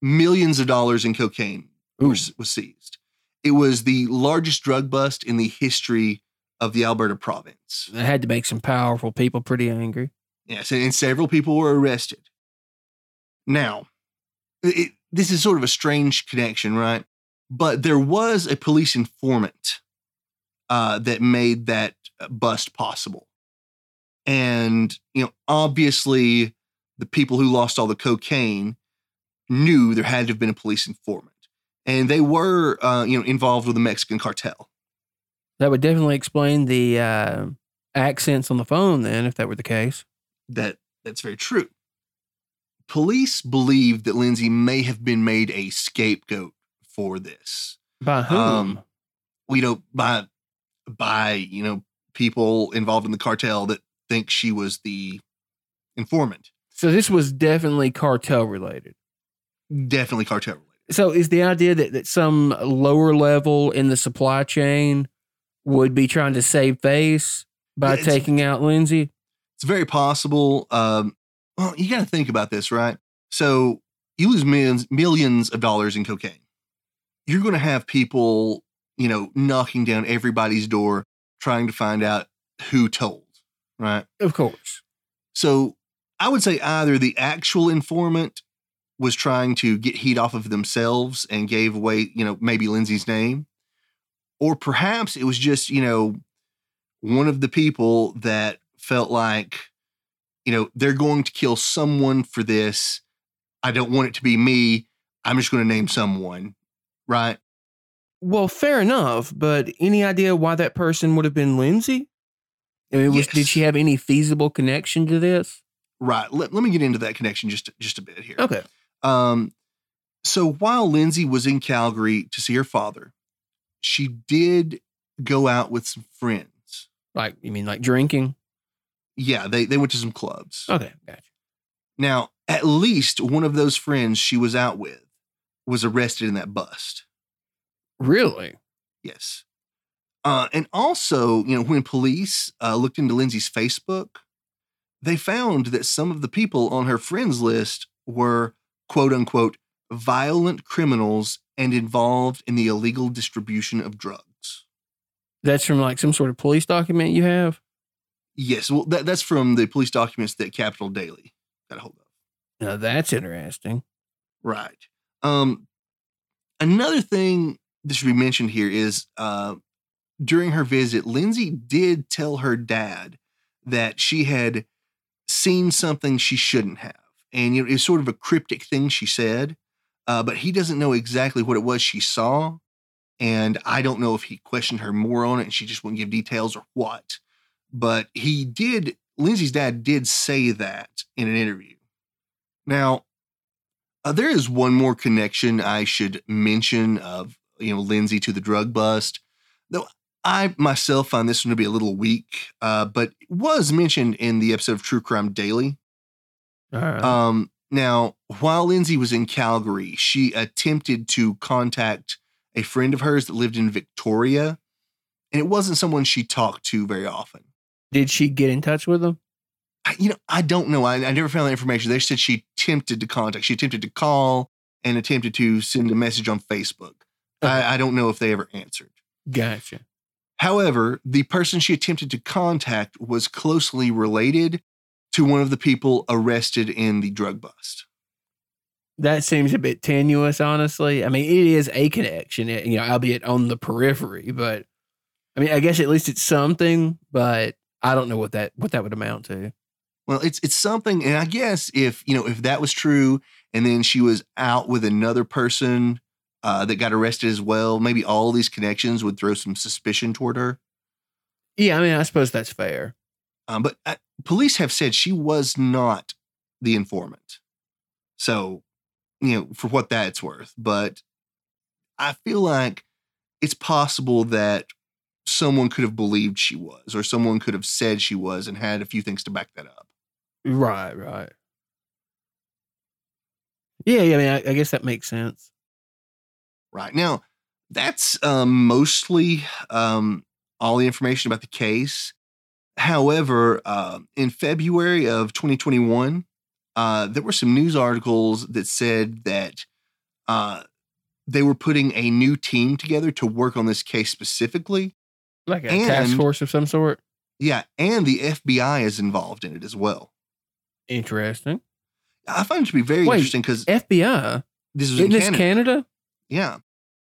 S1: Millions of dollars in cocaine was, was seized. It was the largest drug bust in the history of the Alberta province.
S2: It had to make some powerful people pretty angry.
S1: Yes, and, and several people were arrested. Now, it, this is sort of a strange connection, right? But there was a police informant uh, that made that bust possible. And, you know, obviously, the people who lost all the cocaine knew there had to have been a police informant. And they were, uh, you know, involved with the Mexican cartel.
S2: That would definitely explain the uh, accents on the phone, then, if that were the case.
S1: that that's very true. Police believe that Lindsay may have been made a scapegoat for this.
S2: By whom?
S1: Um, You know, by by you know people involved in the cartel that think she was the informant.
S2: so this was definitely cartel related.
S1: Definitely cartel related.
S2: So is the idea that, that some lower level in the supply chain would be trying to save face by
S1: it's-
S2: taking out Lindsay?
S1: It's very possible. Um, well, you got to think about this, right? So you lose millions millions of dollars in cocaine. You're going to have people, you know, knocking down everybody's door trying to find out who told, right?
S2: Of course.
S1: So I would say either the actual informant was trying to get heat off of themselves and gave away, you know, maybe Lindsay's name, or perhaps it was just, you know, one of the people that felt like, you know, they're going to kill someone for this. I don't want it to be me. I'm just going to name someone, right?
S2: Well, fair enough, but any idea why that person would have been Lindsay? I mean, was, did she have any feasible connection to this?
S1: Right. Let, let me get into that connection just just a bit here.
S2: Okay.
S1: Um, so while Lindsay was in Calgary to see her father, she did go out with some friends.
S2: Like, you mean like drinking?
S1: Yeah, they they went to some clubs.
S2: Okay, gotcha.
S1: Now, at least one of those friends she was out with was arrested in that bust.
S2: Really?
S1: Yes. Uh, and also, you know, when police uh, looked into Lindsay's Facebook, they found that some of the people on her friends list were quote unquote violent criminals and involved in the illegal distribution of drugs.
S2: That's from like some sort of police document you have?
S1: Yes, well, that, that's from the police documents that Capital Daily got a hold of.
S2: Now that's interesting.
S1: Right. Um, another thing that should be mentioned here is uh, during her visit, Lindsay did tell her dad that she had seen something she shouldn't have. And you know, it's sort of a cryptic thing she said, uh, but he doesn't know exactly what it was she saw. And I don't know if he questioned her more on it and she just wouldn't give details or what. But he did, Lindsay's dad did say that in an interview. Now, uh, there is one more connection I should mention of you know Lindsay to the drug bust, though I myself find this one to be a little weak, uh, but was mentioned in the episode of True Crime Daily.
S2: Right.
S1: Um, now, while Lindsay was in Calgary, she attempted to contact a friend of hers that lived in Victoria, and it wasn't someone she talked to very often.
S2: Did she get in touch with them?
S1: I, you know, I don't know. I, I never found that information. They said she attempted to contact. She attempted to call and attempted to send a message on Facebook. I, I don't know if they ever answered.
S2: Gotcha.
S1: However, the person she attempted to contact was closely related to one of the people arrested in the drug bust.
S2: That seems a bit tenuous, honestly. I mean, it is a connection, eh, you know, albeit on the periphery, but I mean, I guess at least it's something, but I don't know what that what that would amount to.
S1: Well, it's it's something, and I guess if you know if that was true, and then she was out with another person uh, that got arrested as well, maybe all these connections would throw some suspicion toward her.
S2: Yeah, I mean, I suppose that's fair.
S1: Um, but uh, police have said she was not the informant. So, you know, for what that's worth. But I feel like it's possible that someone could have believed she was, or someone could have said she was and had a few things to back that up.
S2: Right, right. Yeah, yeah. I mean, I, I guess that makes sense.
S1: Right. Now, that's um, mostly um, all the information about the case. However, uh, in February of 2021, uh, there were some news articles that said that uh, they were putting a new team together to work on this case specifically.
S2: Like a task force of some sort.
S1: Yeah, and the FBI is involved in it as well.
S2: Interesting.
S1: I find it to be very
S2: Wait,
S1: interesting because
S2: FBI.
S1: this was in Canada.
S2: Canada?
S1: Yeah.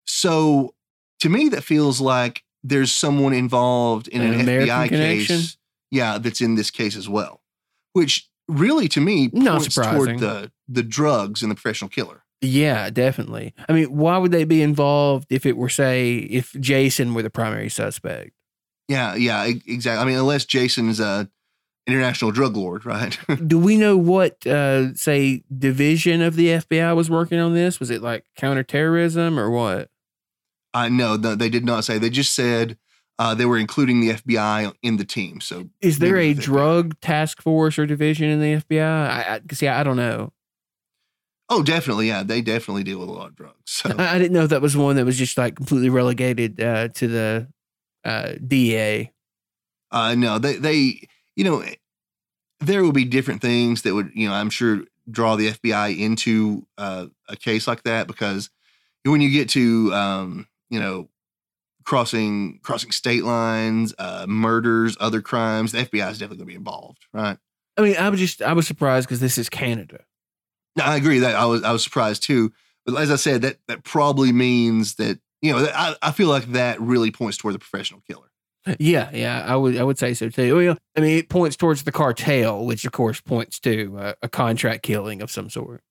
S1: So to me, that feels like there's someone involved in
S2: An
S1: an, FBI
S2: connection?
S1: case. Yeah, that's in this case as well. Which really, to me,
S2: Not
S1: points
S2: surprising.
S1: toward the the drugs and the professional killer.
S2: Yeah, definitely. I mean, why would they be involved if it were, say, if Jason were the primary suspect?
S1: Yeah, yeah, exactly. I mean, unless Jason's a international drug lord, right?
S2: Do we know what, uh, say, division of the FBI was working on this? Was it like counterterrorism or what?
S1: I know no, they did not say. They just said uh, they were including the FBI in the team. So
S2: Is there a drug task force or division in the FBI? I, I see. I don't know.
S1: Oh, definitely. Yeah, they definitely deal with a lot of drugs. So
S2: I, didn't know if that was one that was just like completely relegated uh, to the uh, DEA.
S1: uh, no, they they you know there will be different things that would you know I'm sure draw the FBI into uh, a case like that because when you get to um, you know crossing crossing state lines, uh, murders, other crimes, the FBI is definitely going to be involved, right?
S2: I mean, I was just I was surprised because this is Canada.
S1: No, I agree that I was I was surprised too. But as I said, that that probably means that you know I, I feel like that really points toward the professional killer.
S2: Yeah, yeah, I would I would say so too. Well, I mean, it points towards the cartel, which of course points to a, a contract killing of some sort.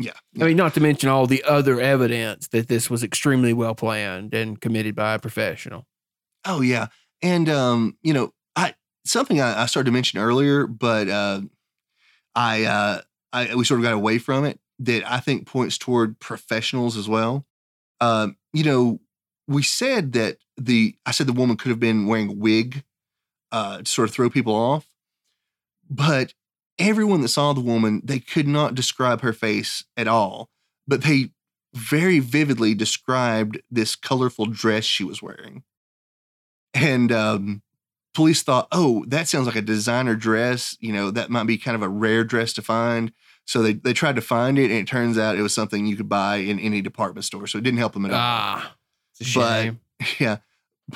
S1: Yeah,
S2: I mean, not to mention all the other evidence that this was extremely well planned and committed by a professional.
S1: Oh yeah, and um, you know, I something I, I started to mention earlier, but uh, I uh, I we sort of got away from it. That I think points toward professionals as well. Um, you know, we said that the I said the woman could have been wearing a wig uh, to sort of throw people off, but everyone that saw the woman they could not describe her face at all, but they very vividly described this colorful dress she was wearing, and um, police thought, oh, that sounds like a designer dress. You know, that might be kind of a rare dress to find. So they, they tried to find it, and it turns out it was something you could buy in any department store. So it didn't help them at all.
S2: Ah,
S1: But-. Yeah.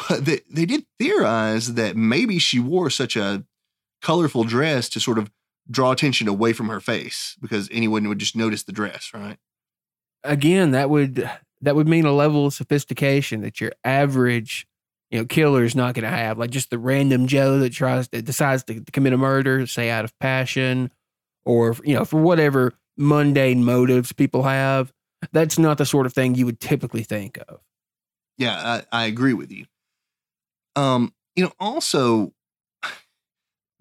S1: But they, they did theorize that maybe she wore such a colorful dress to sort of draw attention away from her face because anyone would just notice the dress, right?
S2: Again, that would that would mean a level of sophistication that your average you know killer is not going to have. Like just the random Joe that tries that decides to, to commit a murder, say out of passion, or you know for whatever mundane motives people have. That's not the sort of thing you would typically think of.
S1: Yeah, I, I agree with you. Um, you know, also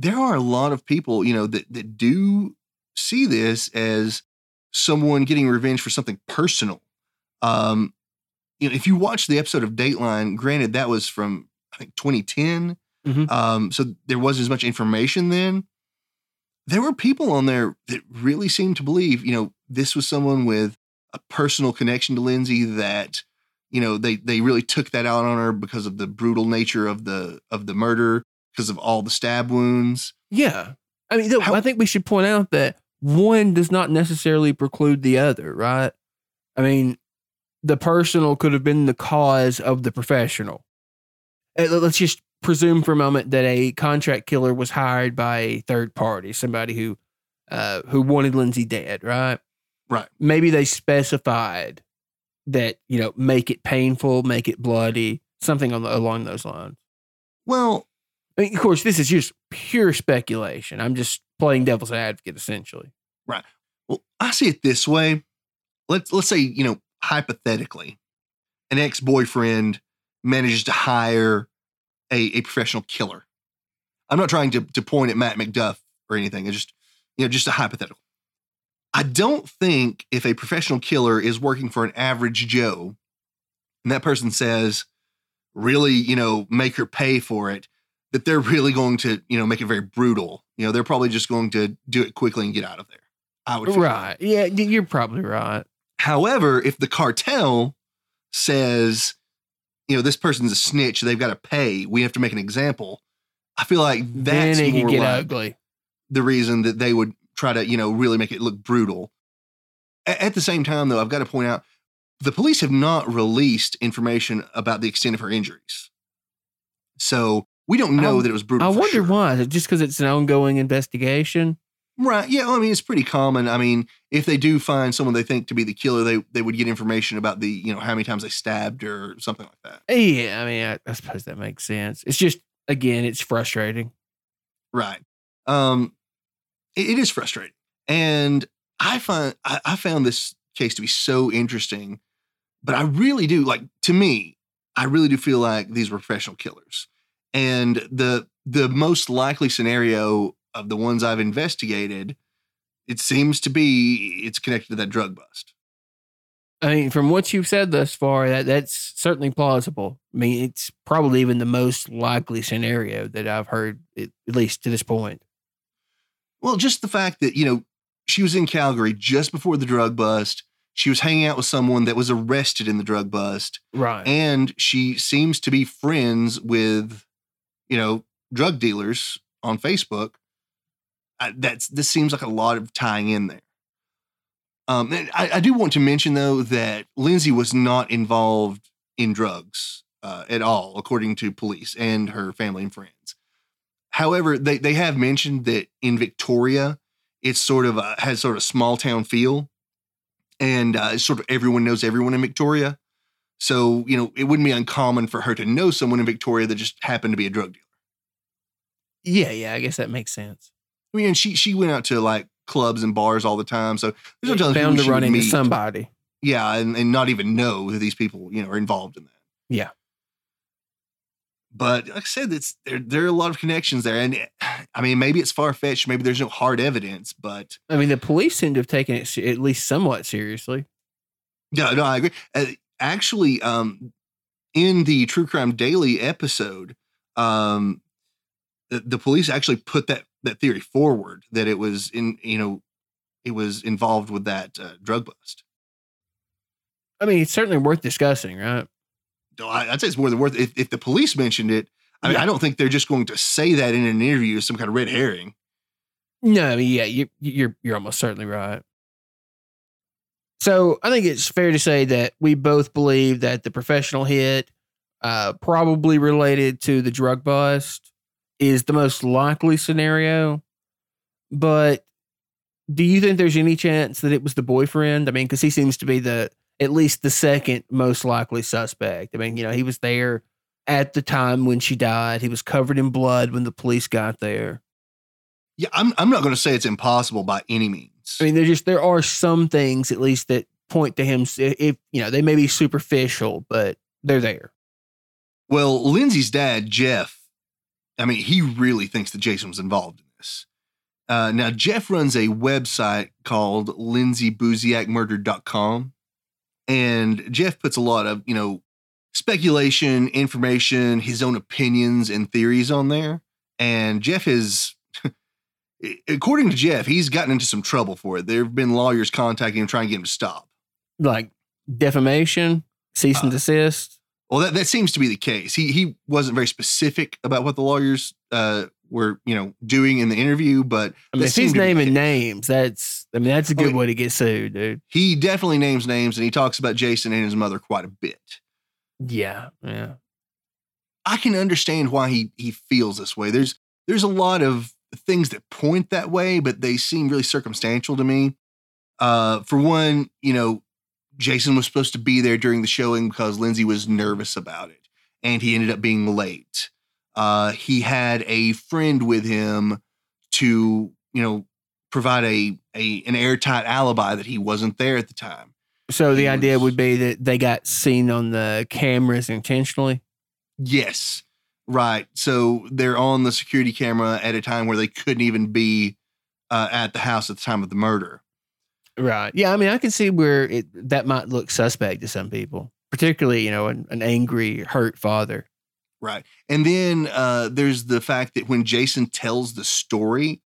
S1: there are a lot of people, you know, that that do see this as someone getting revenge for something personal. Um, you know, if you watch the episode of Dateline, granted that was from I think 2010,
S2: Mhm.
S1: um, so there wasn't as much information then. There were people on there that really seemed to believe, you know, this was someone with a personal connection to Lindsay that you know they they really took that out on her because of the brutal nature of the of the murder because of all the stab wounds
S2: Yeah. I mean,
S1: How-
S2: I think we should point out that one does not necessarily preclude the other, right? I mean, the personal could have been the cause of the professional. Let- Let's just presume for a moment that a contract killer was hired by a third party, somebody who uh, who wanted Lindsay dead, right?
S1: Right.
S2: Maybe they specified that you know make it painful, make it bloody, something on the, along those lines.
S1: well
S2: Mean, of course, this is just pure speculation. I'm just playing devil's advocate, essentially. Right.
S1: Well i see it this way let's let's say you know hypothetically an ex-boyfriend manages to hire a, a professional killer i'm not trying to, to point at matt mcduff or anything it's just you know just a hypothetical i don't think if a professional killer is working for an average joe and that person says really you know make her pay for it that they're really going to you know make it very brutal you know they're probably just going to do it quickly and get out of there i would.
S2: Right. Yeah, you're probably right.
S1: However, if the cartel says, you know, this person's a snitch, they've got to pay, we have to make an example. I feel like that's
S2: then
S1: more like
S2: ugly.
S1: the reason that they would try to, you know, really make it look brutal. A- At the same time, though, I've got to point out the police have not released information about the extent of her injuries. So we don't know
S2: I-
S1: that it was brutal.
S2: I wonder
S1: sure.
S2: why. Just because it's an ongoing investigation?
S1: Right. Yeah. I mean, it's pretty common. I mean, if they do find someone they think to be the killer, they they would get information about the, you know, how many times they stabbed or something like that.
S2: Yeah, I mean, I, I suppose that makes sense. It's just, again, it's frustrating.
S1: Right. Um, it, it is frustrating, and I find I, I found this case to be so interesting, but I really do like to me, I really do feel like these were professional killers, and the the most likely scenario of the ones I've investigated, it seems to be it's connected to that drug bust.
S2: I mean, from what you've said thus far, that that's certainly plausible. I mean, it's probably even the most likely scenario that I've heard, at at least to this point.
S1: Well, just the fact that, you know, she was in Calgary just before the drug bust. She was hanging out with someone that was arrested in the drug bust.
S2: Right.
S1: And she seems to be friends with, you know, drug dealers on Facebook. I, that's this seems like a lot of tying in there. Um, I, I do want to mention though that Lindsay was not involved in drugs uh, at all, according to police and her family and friends. However, they they have mentioned that in Victoria, it's sort of a, has sort of small town feel, and uh, sort of everyone knows everyone in Victoria. So you know, it wouldn't be uncommon for her to know someone in Victoria that just happened to be a drug dealer.
S2: Yeah, yeah, I guess that makes sense.
S1: I mean, she she went out to like clubs and bars all the time, so there's no telling
S2: Bound to run into
S1: meet.
S2: somebody.
S1: Yeah, and, and not even know that these people you know are involved in that.
S2: Yeah.
S1: But like I said, it's there. There are a lot of connections there, and I mean, maybe it's far fetched. Maybe there's no hard evidence, but
S2: I mean, the police seem to have taken it at least somewhat seriously.
S1: Yeah, no, I agree. Uh, Actually, um, in the True Crime Daily episode, um, the, the police actually put that that theory forward that it was in you know it was involved with that uh, drug bust.
S2: I mean, it's certainly worth discussing, right?
S1: No, I, I'd say it's more than worth. If, if the police mentioned it, I mean,
S2: Yeah.
S1: I don't think they're just going to say that in an interview as some kind of red herring.
S2: No, I mean, yeah, you, you're you're almost certainly right. So I think it's fair to say that we both believe that the professional hit, uh, probably related to the drug bust, is the most likely scenario. But do you think there's any chance that it was the boyfriend? I mean, because he seems to be the at least the second most likely suspect. I mean, you know, he was there at the time when she died. He was covered in blood when the police got there.
S1: Yeah, I'm. I'm not going to say it's impossible by any means.
S2: I mean, there just there are some things at least that point to him. If you know, they may be superficial, but they're there.
S1: Well, Lindsay's dad, Jeff, I mean, he really thinks that Jason was involved in this. Uh, now, Jeff runs a website called lindsaybuziakmurder.com. And Jeff puts a lot of, you know, speculation, information, his own opinions and theories on there. And Jeff is, according to Jeff, he's gotten into some trouble for it. There have been lawyers contacting him trying to get him to stop.
S2: Like defamation, cease and
S1: Uh,
S2: desist.
S1: Well, that, that seems to be the case. He he wasn't very specific about what the lawyers uh, were, you know, doing in the interview, but
S2: I mean, if he's
S1: to be the
S2: naming names, that's I mean, that's a good
S1: mean-
S2: way to get sued, dude.
S1: he definitely names names and he talks about Jason and his mother quite a bit.
S2: Yeah, yeah.
S1: I can understand why he he feels this way. There's there's a lot of things that point that way, but they seem really circumstantial to me. Uh, for one, you know, Jason was supposed to be there during the showing because Lindsay was nervous about it, and he ended up being late. Uh, he had a friend with him to, you know, provide a a an airtight alibi that he wasn't there at the time.
S2: So the
S1: He
S2: idea would be that they got seen on the cameras intentionally.
S1: Yes. Right. So they're on the security camera at a time where they couldn't even be uh, at the house at the time of the murder.
S2: Right. Yeah. I mean, I can see where it that might look suspect to some people, particularly you know an, an angry, hurt father.
S1: Right. And then uh, there's the fact that when Jason tells the story,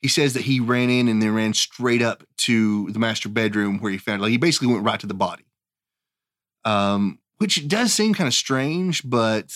S1: he says that he ran in and then ran straight up to the master bedroom where he found it. like he basically went right to the body. Um, which does seem kind of strange, but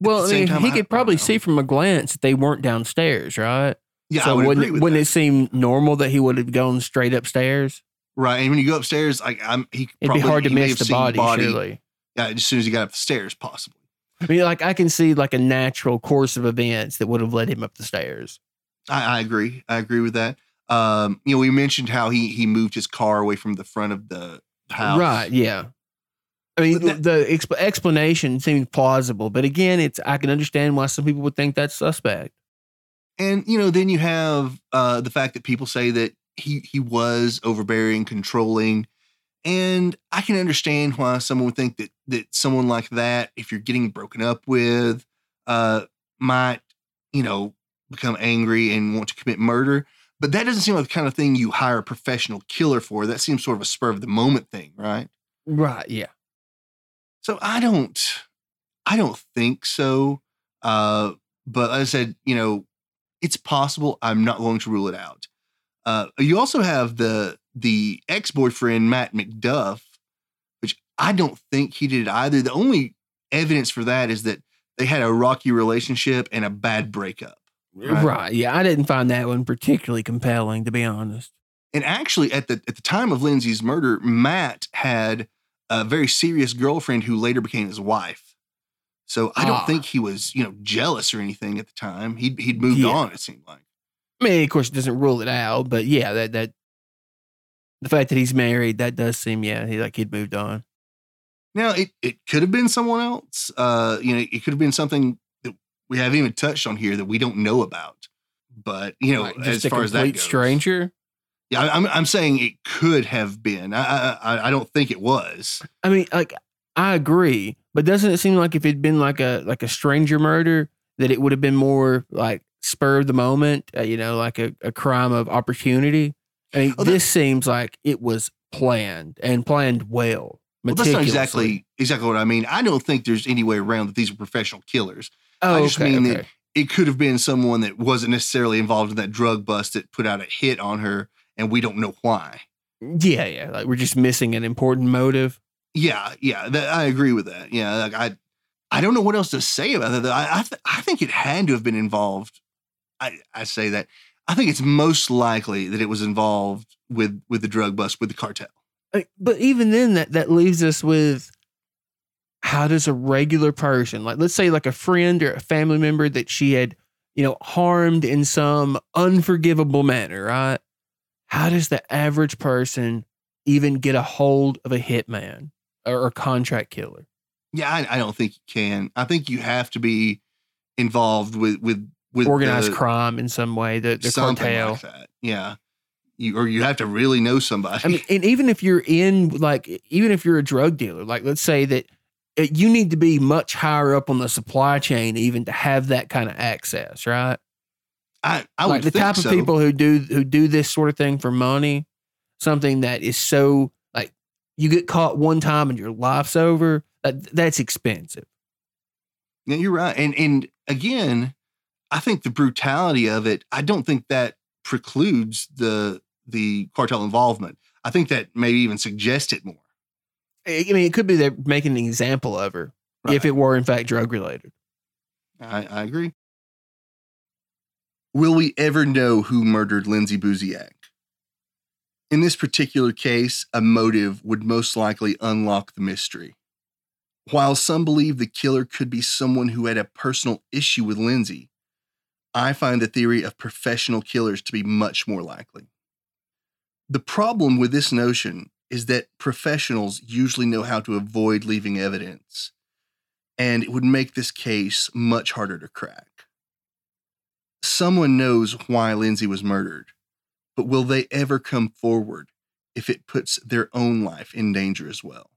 S2: Well, I mean,
S1: time,
S2: he
S1: I- I
S2: could probably see from a glance that they weren't downstairs, right?
S1: yeah, I
S2: so
S1: would
S2: wouldn't,
S1: agree with
S2: wouldn't
S1: that.
S2: it seem normal that he would have gone straight upstairs?
S1: right. And when you go upstairs, like I'm, he
S2: It'd
S1: probably,
S2: be hard to miss the
S1: seen
S2: body, surely.
S1: Yeah, as soon as he got up the stairs, possibly.
S2: I mean, like I can see like a natural course of events that would have led him up the stairs.
S1: I, I agree. I agree with that. Um, you know, we mentioned how he he moved his car away from the front of the house.
S2: Right. Yeah. I mean,
S1: But
S2: the exp- explanation seems plausible, but again, it's I can understand why some people would think that's suspect.
S1: And you know, then you have uh the fact that people say that he he was overbearing, controlling. And I can understand why someone would think that that someone like that, if you're getting broken up with, uh, might, you know, become angry and want to commit murder. But that doesn't seem like the kind of thing you hire a professional killer for. That seems sort of a spur of the moment thing, right?
S2: Right. Yeah.
S1: So I don't, I don't think so. Uh, but like I said, you know, it's possible. I'm not going to rule it out. Uh, you also have the the ex boyfriend Matt McDuff, which I don't think he did either. The only evidence for that is that they had a rocky relationship and a bad breakup.
S2: Right.
S1: Right.
S2: Yeah. I didn't find that one particularly compelling, to be honest.
S1: And actually, at the at the time of Lindsay's murder, Matt had a very serious girlfriend who later became his wife. So I don't
S2: Ah.
S1: think he was, you know, jealous or anything at the time. He'd he'd moved
S2: Yeah.
S1: on. It seemed like.
S2: I mean, of course, it doesn't rule it out, but yeah, that that the fact that he's married that does seem yeah, he like he'd moved on.
S1: Now it it could have been someone else. Uh, you know, it could have been something that we haven't even touched on here that we don't know about. But you know,
S2: Like,
S1: as
S2: just a
S1: far as that goes,
S2: stranger.
S1: Yeah, I'm I'm saying it could have been. I I, I- don't think it was.
S2: I mean, like I agree, but doesn't it seem like if it'd been like a like a stranger murder, that it would have been more like spur of the moment, uh, you know, like a, a crime of opportunity? I mean,
S1: Oh, that-
S2: this seems like it was planned and planned well.
S1: Well, that's not exactly exactly what I mean. I don't think there's any way around that these are professional killers.
S2: Oh,
S1: I just
S2: okay,
S1: mean
S2: okay.
S1: that it could have been someone that wasn't necessarily involved in that drug bust that put out a hit on her, and we don't know why.
S2: yeah, yeah. Like we're just missing an important motive.
S1: Yeah, yeah, that, I agree with that. Yeah, like I, I don't know what else to say about that. though. I, I, th- I think it had to have been involved. I, I say that. I think it's most likely that it was involved with with the drug bust with the cartel.
S2: Uh, but even then, that that leaves us with how does a regular person, like let's say like a friend or a family member that she had, you know, harmed in some unforgivable manner, right? How does the average person even get a hold of a hitman or a contract killer?
S1: Yeah, I, I don't think you can. I think you have to be involved with with with
S2: Organized
S1: the-
S2: crime in some way, the, the
S1: something
S2: cartel.
S1: like that. Yeah, you or you have to really know somebody.
S2: I mean, and even if you're in, like, even if you're a drug dealer, like, let's say that uh, you need to be much higher up on the supply chain even to have that kind of access, right?
S1: I, I
S2: like
S1: would
S2: the type
S1: so.
S2: of people who do who do this sort of thing for money, something that is so like you get caught one time and your life's over. That that's expensive.
S1: Yeah, you're right. And and again, I think the brutality of it, I don't think that precludes the the cartel involvement. I think that maybe even suggests it more.
S2: I I mean, it could be they're making an example of her if it were in fact drug related.
S1: I, I agree. Will we ever know who murdered Lindsay Buziak? In this particular case, a motive would most likely unlock the mystery. While some believe the killer could be someone who had a personal issue with Lindsay, I find the theory of professional killers to be much more likely. The problem with this notion is that professionals usually know how to avoid leaving evidence and it would make this case much harder to crack. Someone knows why Lindsay was murdered, but will they ever come forward if it puts their own life in danger as well?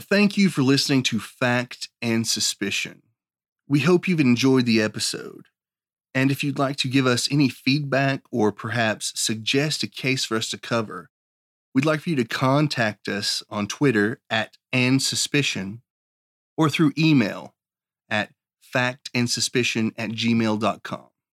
S1: Thank you for listening to Fact and Suspicion. We hope you've enjoyed the episode. And if you'd like to give us any feedback or perhaps suggest a case for us to cover, we'd like for you to contact us on Twitter at and suspicion or through email at factandsuspicion at gmail.com.